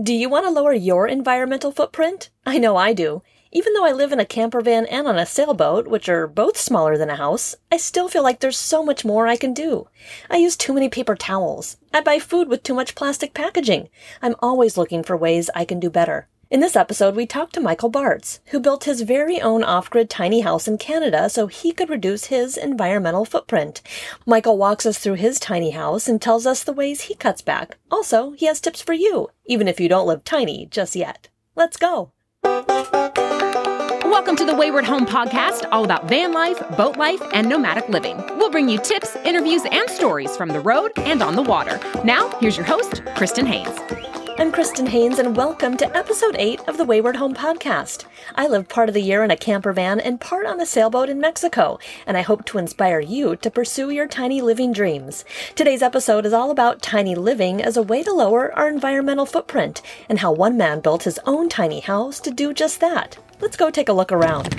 Do you want to lower your environmental footprint? I know I do. Even though I live in a camper van and on a sailboat, which are both smaller than a house, I still feel like there's so much more I can do. I use too many paper towels. I buy food with too much plastic packaging. I'm always looking for ways I can do better. In this episode, we talked to Michael Bartz, who built his very own off-grid tiny house in Canada so he could reduce his environmental footprint. Michael walks us through his tiny house and tells us the ways he cuts back. Also, he has tips for you, even if you don't live tiny just yet. Let's go. Welcome to the Wayward Home Podcast, all about van life, boat life, and nomadic living. We'll bring you tips, interviews, and stories from the road and on the water. Now, here's your host, Kristin Hanes. I'm Kristin Hanes, and welcome to episode 8 of the Wayward Home Podcast. I live part of the year in a camper van and part on a sailboat in Mexico, and I hope to inspire you to pursue your tiny living dreams. Today's episode is all about tiny living as a way to lower our environmental footprint, and how one man built his own tiny house to do just that. Let's go take a look around.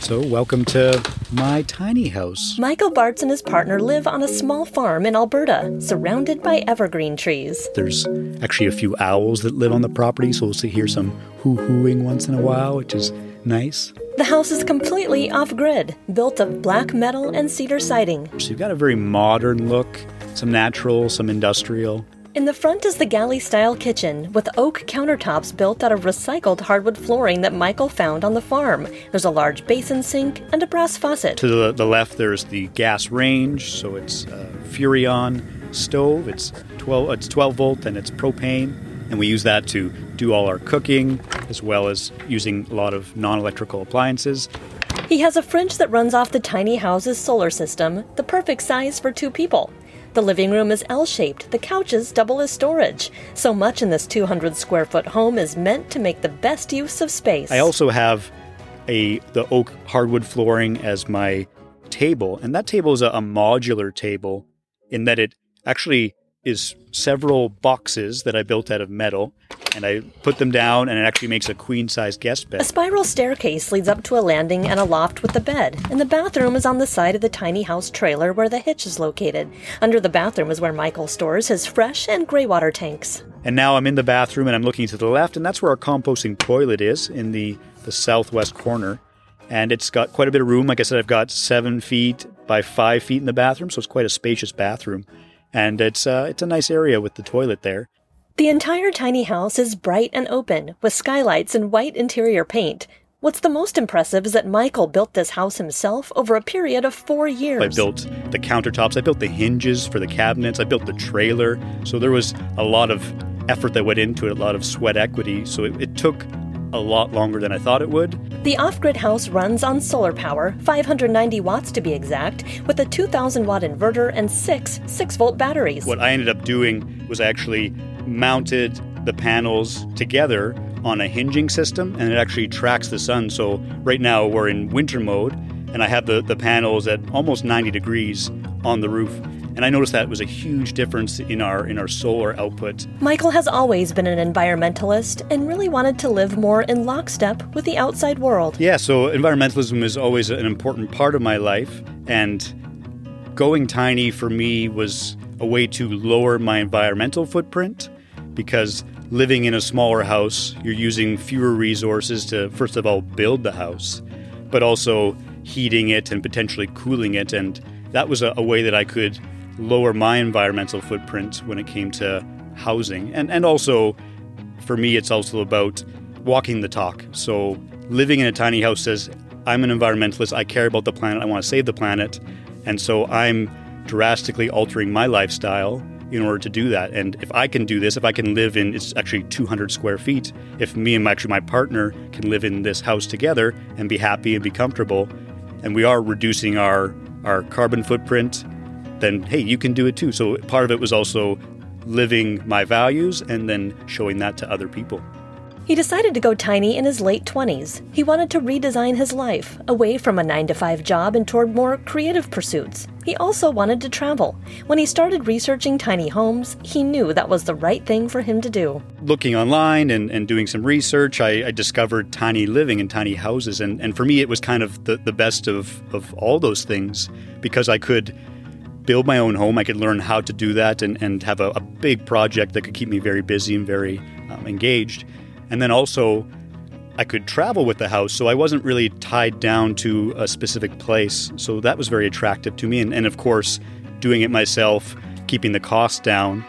So, welcome to my tiny house. Michael Bartz and his partner live on a small farm in Alberta, surrounded by evergreen trees. There's actually a few owls that live on the property, so we'll see hear some hoo hooing once in a while, which is nice. The house is completely off grid, built of black metal and cedar siding. So, you've got a very modern look, some natural, some industrial. In the front is the galley style kitchen with oak countertops built out of recycled hardwood flooring that Michael found on the farm. There's a large basin sink and a brass faucet. To the, the left, there's the gas range, so it's uh, a Furrion stove. It's 12, it's 12 volt and it's propane, and we use that to do all our cooking as well as using a lot of non electrical appliances. He has a fridge that runs off the tiny house's solar system, the perfect size for two people. The living room is L shaped, the couches double as storage. So much in this 200 square foot home is meant to make the best use of space. I also have a the oak hardwood flooring as my table, and that table is a, a modular table in that it actually is several boxes that I built out of metal, and I put them down, and it actually makes a queen size guest bed. A spiral staircase leads up to a landing and a loft with a bed, and the bathroom is on the side of the tiny house trailer where the hitch is located. Under the bathroom is where Michael stores his fresh and gray water tanks. And now I'm in the bathroom and I'm looking to the left, and that's where our composting toilet is in the, the southwest corner. And it's got quite a bit of room. Like I said, I've got seven feet by five feet in the bathroom, so it's quite a spacious bathroom and it's uh, it's a nice area with the toilet there. The entire tiny house is bright and open, with skylights and white interior paint. What's the most impressive is that Michael built this house himself over a period of four years. I built the countertops, I built the hinges for the cabinets, I built the trailer. So there was a lot of effort that went into it, a lot of sweat equity. So it, it took a lot longer than I thought it would. The off grid house runs on solar power, 590 watts to be exact, with a 2000 watt inverter and six 6 volt batteries. What I ended up doing was actually mounted the panels together on a hinging system and it actually tracks the sun. So right now we're in winter mode and I have the, the panels at almost 90 degrees on the roof and I noticed that was a huge difference in our in our solar output. Michael has always been an environmentalist and really wanted to live more in lockstep with the outside world. Yeah, so environmentalism is always an important part of my life and going tiny for me was a way to lower my environmental footprint because living in a smaller house, you're using fewer resources to first of all build the house, but also heating it and potentially cooling it and that was a, a way that I could lower my environmental footprint when it came to housing. And, and also, for me, it's also about walking the talk. So, living in a tiny house says, I'm an environmentalist, I care about the planet, I want to save the planet. And so, I'm drastically altering my lifestyle in order to do that. And if I can do this, if I can live in, it's actually 200 square feet, if me and my, actually my partner can live in this house together and be happy and be comfortable, and we are reducing our, our carbon footprint then hey, you can do it too. So part of it was also living my values and then showing that to other people. He decided to go tiny in his late 20s. He wanted to redesign his life, away from a 9 to 5 job and toward more creative pursuits. He also wanted to travel. When he started researching tiny homes, he knew that was the right thing for him to do. Looking online and, and doing some research, I, I discovered tiny living and tiny houses. And, and for me, it was kind of the, the best of, of all those things because I could build my own home. I could learn how to do that and, and have a, a big project that could keep me very busy and very um, engaged. And then also, I could travel with the house, so I wasn't really tied down to a specific place. So that was very attractive to me. And, and of course, doing it myself, keeping the cost down,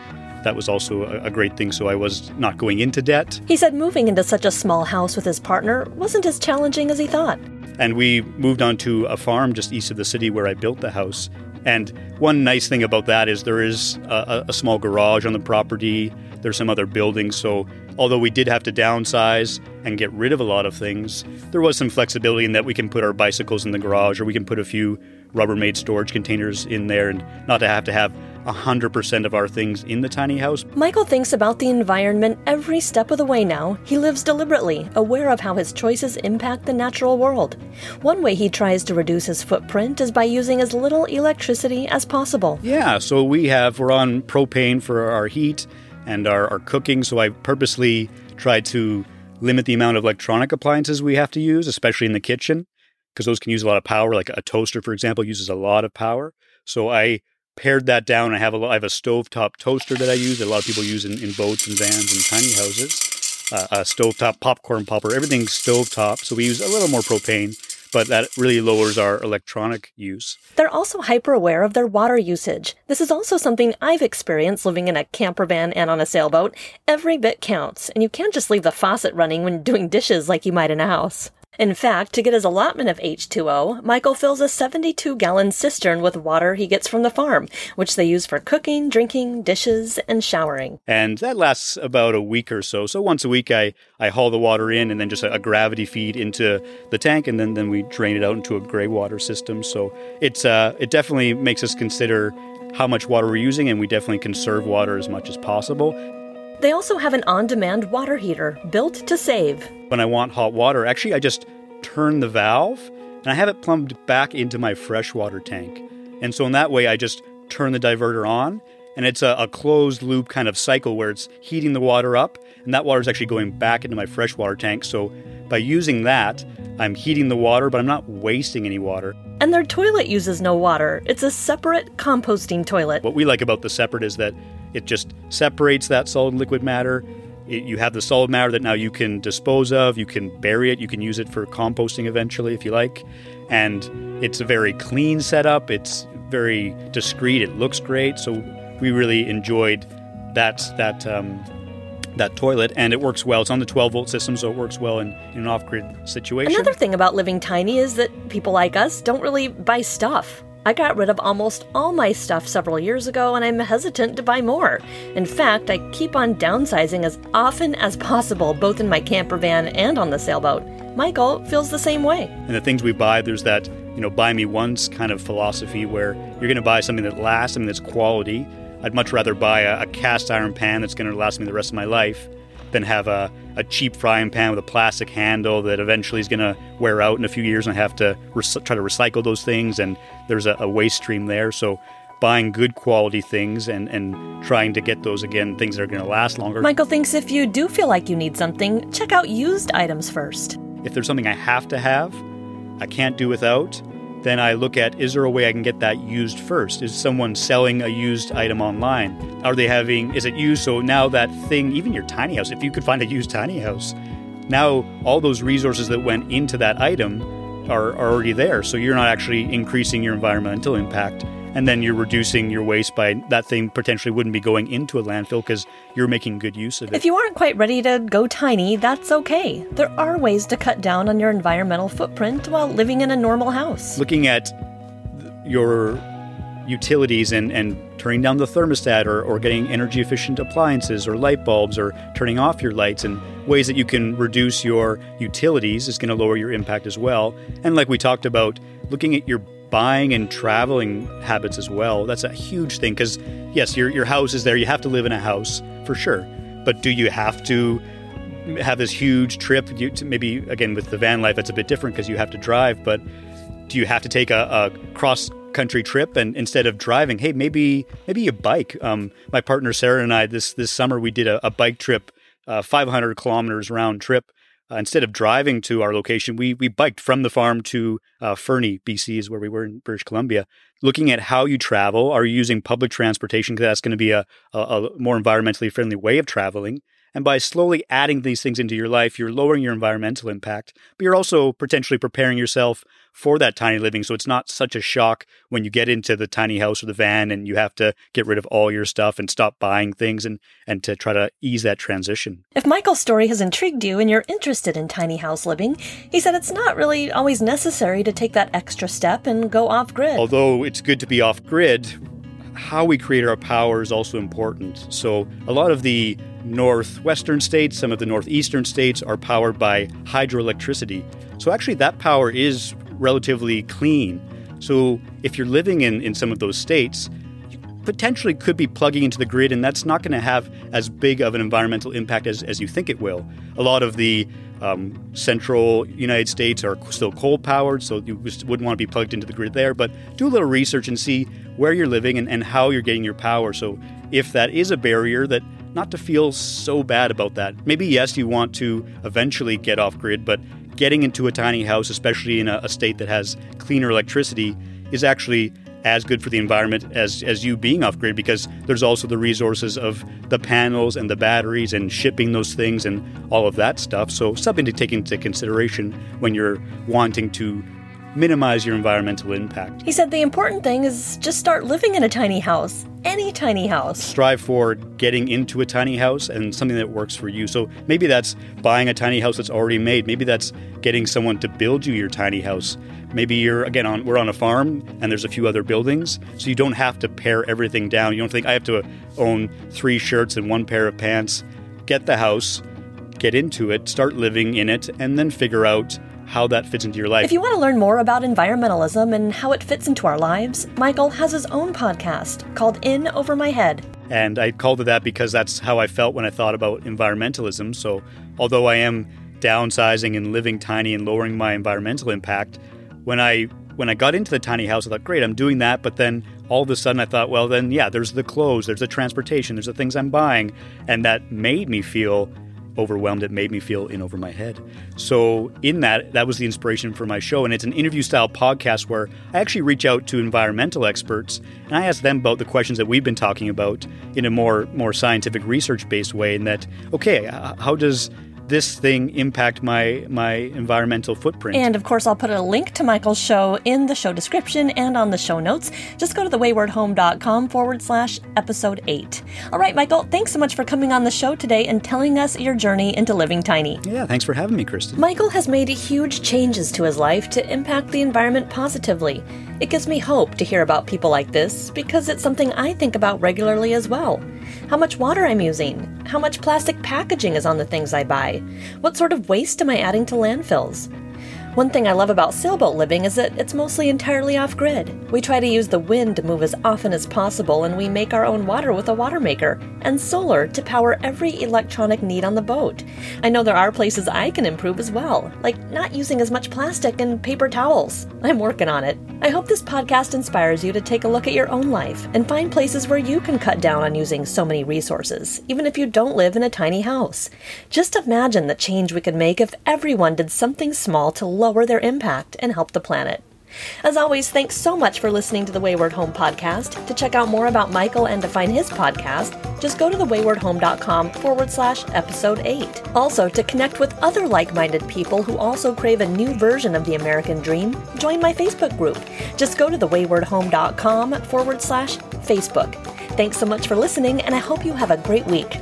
that was also a, a great thing. So I was not going into debt. He said moving into such a small house with his partner wasn't as challenging as he thought. And we moved on to a farm just east of the city where I built the house. And one nice thing about that is there is a, a, small garage on the property. There's some other buildings. So, although we did have to downsize and get rid of a lot of things, there was some flexibility in that we can put our bicycles in the garage or we can put a few Rubbermaid storage containers in there and not to have to have 100% of our things in the tiny house. Michael thinks about the environment every step of the way now. He lives deliberately, aware of how his choices impact the natural world. One way he tries to reduce his footprint is by using as little electricity as possible. Yeah, so we have, we're on propane for our heat and our, our cooking, so I purposely try to limit the amount of electronic appliances we have to use, especially in the kitchen because those can use a lot of power. Like a toaster, for example, uses a lot of power. So I pared that down. I have a I have a stovetop toaster that I use that a lot of people use in, in boats and vans and tiny houses. Uh, a stovetop popcorn popper, everything's stovetop. So we use a little more propane, but that really lowers our electronic use. They're also hyper aware of their water usage. This is also something I've experienced living in a camper van and on a sailboat. Every bit counts, and you can't just leave the faucet running when doing dishes like you might in a house. In fact, to get his allotment of H2O, Michael fills a 72 gallon cistern with water he gets from the farm, which they use for cooking, drinking, dishes, and showering. And that lasts about a week or so. So once a week, I, I haul the water in and then just a, a gravity feed into the tank, and then, then we drain it out into a gray water system. So it's uh, it definitely makes us consider how much water we're using, and we definitely conserve water as much as possible. They also have an on demand water heater built to save. When I want hot water, actually, I just turn the valve and I have it plumbed back into my freshwater tank. And so, in that way, I just turn the diverter on and it's a, a, closed loop kind of cycle where it's heating the water up and that water is actually going back into my freshwater tank. So, by using that, I'm heating the water, but I'm not wasting any water. And their toilet uses no water. It's a separate composting toilet. What we like about the separate is that it just separates that solid liquid matter. It, you have the solid matter that now you can dispose of, you can bury it, you can use it for composting eventually if you like. And it's a very clean setup, it's very discreet, it looks great. So we really enjoyed that that um, that toilet and it works well. It's on the 12 volt system, so it works well in, in an off grid situation. Another thing about living tiny is that people like us don't really buy stuff. I got rid of almost all my stuff several years ago and I'm hesitant to buy more. In fact, I keep on downsizing as often as possible, both in my camper van and on the sailboat. Michael feels the same way. And the things we buy, there's that, you know, buy me once kind of philosophy where you're going to buy something that lasts, something that's quality. I'd much rather buy a, a cast iron pan that's going to last me the rest of my life than have a, a cheap frying pan with a plastic handle that eventually is going to wear out in a few years and I have to try to recycle those things. And there's a, a waste stream there. So buying good quality things and, and trying to get those again, things that are going to last longer. Michael thinks if you do feel like you need something, check out used items first. If there's something I have to have, I can't do without, then I look at is there a way I can get that used first? Is someone selling a used item online? Are they having, is it used? So now that thing, even your tiny house, if you could find a used tiny house, now all those resources that went into that item are, are already there. So you're not actually increasing your environmental impact and then you're reducing your waste by that thing potentially wouldn't be going into a landfill because you're making good use of it. If you aren't quite ready to go tiny, that's okay. There are ways to cut down on your environmental footprint while living in a normal house. Looking at your utilities and, and turning down the thermostat or, or getting energy efficient appliances or light bulbs or turning off your lights and ways that you can reduce your utilities is going to lower your impact as well. And like we talked about, looking at your buying and traveling habits as well. That's a huge thing because, yes, your, your house is there. You have to live in a house for sure. But do you have to have this huge trip? You, maybe, again, with the van life, it's a bit different because you have to drive. But do you have to take a, a cross country trip and instead of driving hey maybe maybe you bike um, my partner sarah and i this this summer we did a, a bike trip uh, 500 kilometers round trip uh, instead of driving to our location, we we biked from the farm to uh, Fernie, BC, is where we were in British Columbia. Looking at how you travel, are you using public transportation because that's going to be a, a, a, more environmentally friendly way of traveling, And by slowly adding these things into your life, you're lowering your environmental impact, but you're also potentially preparing yourself for that tiny living. So it's not such a shock when you get into the tiny house or the van and you have to get rid of all your stuff and stop buying things and, and to try to ease that transition. If Michael's story has intrigued you and you're interested in tiny house living, he said it's not really always necessary to take that extra step and go off grid. Although it's good to be off grid, how we create our power is also important. So, a lot of the northwestern states, some of the northeastern states are powered by hydroelectricity. So, actually, that power is relatively clean. So, if you're living in, in some of those states, you potentially could be plugging into the grid, and that's not going to have as big of an environmental impact as, as you think it will. A lot of the um, central United States are still coal powered, so you wouldn't want to be plugged into the grid there. But do a little research and see where you're living and, and how you're getting your power. So if that is a barrier, that not to feel so bad about that. Maybe yes, you want to eventually get off grid, but getting into a tiny house, especially in a, a state that has cleaner electricity, is actually as good for the environment as, as you being off grid because there's also the resources of the panels and the batteries and shipping those things and all of that stuff. So, something to take into consideration when you're wanting to minimize your environmental impact. He said the important thing is just start living in a tiny house, any tiny house. Strive for getting into a tiny house and something that works for you. So maybe that's buying a tiny house that's already made. Maybe that's getting someone to build you your tiny house. Maybe you're again on we're on a farm and there's a few other buildings, so you don't have to pare everything down. You don't think I have to uh, own three shirts and one pair of pants. Get the house, get into it, start living in it, and then figure out how that fits into your life. If you want to learn more about environmentalism and how it fits into our lives, Michael has his own podcast called In Over My Head. And I called it that because that's how I felt when I thought about environmentalism. So, although I am downsizing and living tiny and lowering my environmental impact, when I when I got into the tiny house, I thought, great, I'm doing that. But then all of a sudden, I thought, well, then yeah, there's the clothes, there's the transportation, there's the things I'm buying, and that made me feel overwhelmed. It made me feel in over my head. So, in that, that was the inspiration for my show. And it's an interview style podcast where I actually reach out to environmental experts and I ask them about the questions that we've been talking about in a more, more scientific research based way. And that, okay, how does this thing impact my my environmental footprint. And of course, I'll put a link to Michael's show in the show description and on the show notes. Just go to thewaywardhome.com forward slash episode eight. All right, Michael, thanks so much for coming on the show today and telling us your journey into living tiny. Yeah, thanks for having me, Kristin. Michael has made huge changes to his life to impact the environment positively. It gives me hope to hear about people like this because it's something I think about regularly as well. How much water I'm using, how much plastic packaging is on the things I buy, what sort of waste am I adding to landfills. One thing I love about sailboat living is that it's mostly entirely off grid. We try to use the wind to move as often as possible, and we make our own water with a water maker and solar to power every electronic need on the boat. I know there are places I can improve as well, like not using as much plastic and paper towels. I'm working on it. I hope this podcast inspires you to take a look at your own life and find places where you can cut down on using so many resources, even if you don't live in a tiny house. Just imagine the change we could make if everyone did something small to lower their impact and help the planet. As always, thanks so much for listening to the Wayward Home podcast. To check out more about Michael and to find his podcast, just go to thewaywardhome.com forward slash episode 8. Also, to connect with other like minded people who also crave a new version of the American dream, join my Facebook group. Just go to thewaywardhome.com forward slash Facebook. Thanks so much for listening, and I hope you have a great week.